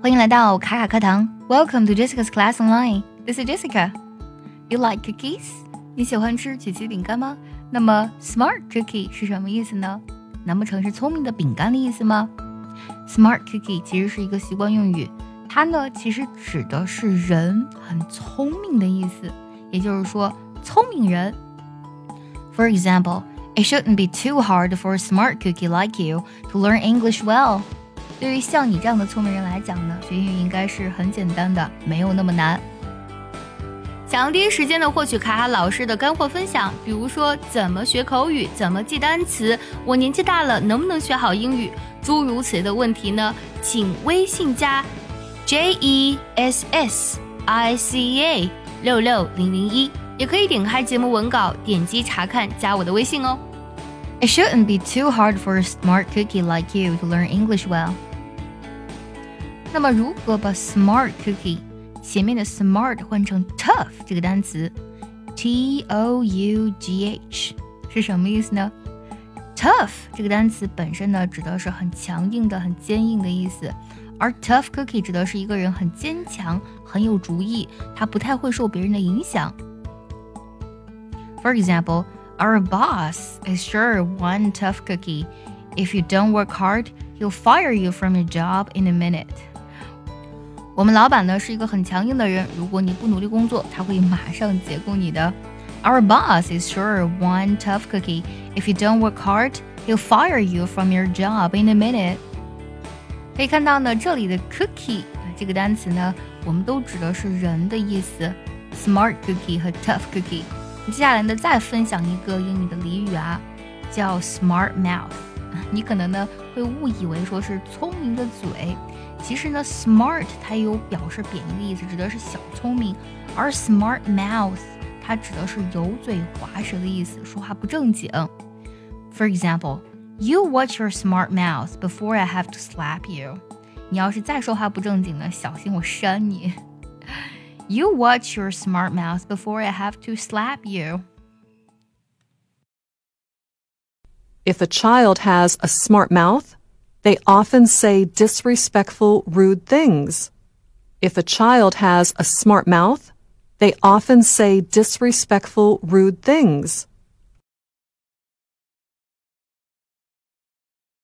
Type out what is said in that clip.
欢迎来到卡卡课堂，Welcome to Jessica's Class Online. This is Jessica. You like cookies? 你喜欢吃曲奇饼干吗？那么 Smart cookie 是什么意思呢？难不成是聪明的饼干的意思吗？Smart cookie 其实是一个习惯用语，它呢其实指的是人很聪明的意思，也就是说聪明人。For example, it shouldn't be too hard for a smart cookie like you to learn English well. 对于像你这样的聪明人来讲呢，学英语应该是很简单的，没有那么难。想要第一时间的获取卡卡老师的干货分享，比如说怎么学口语，怎么记单词，我年纪大了能不能学好英语，诸如此类的问题呢？请微信加 J E S S I C A 六六零零一，也可以点开节目文稿，点击查看，加我的微信哦。It shouldn't be too hard for a smart cookie like you to learn English well. 那么如何把 smart cookie 前面的 smart 换成 tough 这个单词，t o u g h 是什么意思呢？tough 这个单词本身呢，指的是很强硬的、很坚硬的意思，而 tough cookie 指的是一个人很坚强、很有主意，他不太会受别人的影响。For example, our boss is sure one tough cookie. If you don't work hard, he'll fire you from your job in a minute. 我们老板呢是一个很强硬的人，如果你不努力工作，他会马上解雇你的。Our boss is sure one tough cookie. If you don't work hard, he'll fire you from your job in a minute. 可以看到呢，这里的 cookie 这个单词呢，我们都指的是人的意思，smart cookie 和 tough cookie。 接下来呢，再分享一个英语的俚语啊，叫 smart mouth。你可能呢会误以为说是聪明的嘴。其实呢，smart 它有表示贬义的意思，指的是小聪明；而 smart mouth 它指的是油嘴滑舌的意思，说话不正经。For example, you watch your smart mouth before I have to slap you。你要是再说话不正经呢，小心我扇你。You watch your smart mouth before I have to slap you. If a child has a smart mouth, they often say disrespectful, rude things. If a child has a smart mouth, they often say disrespectful, rude things.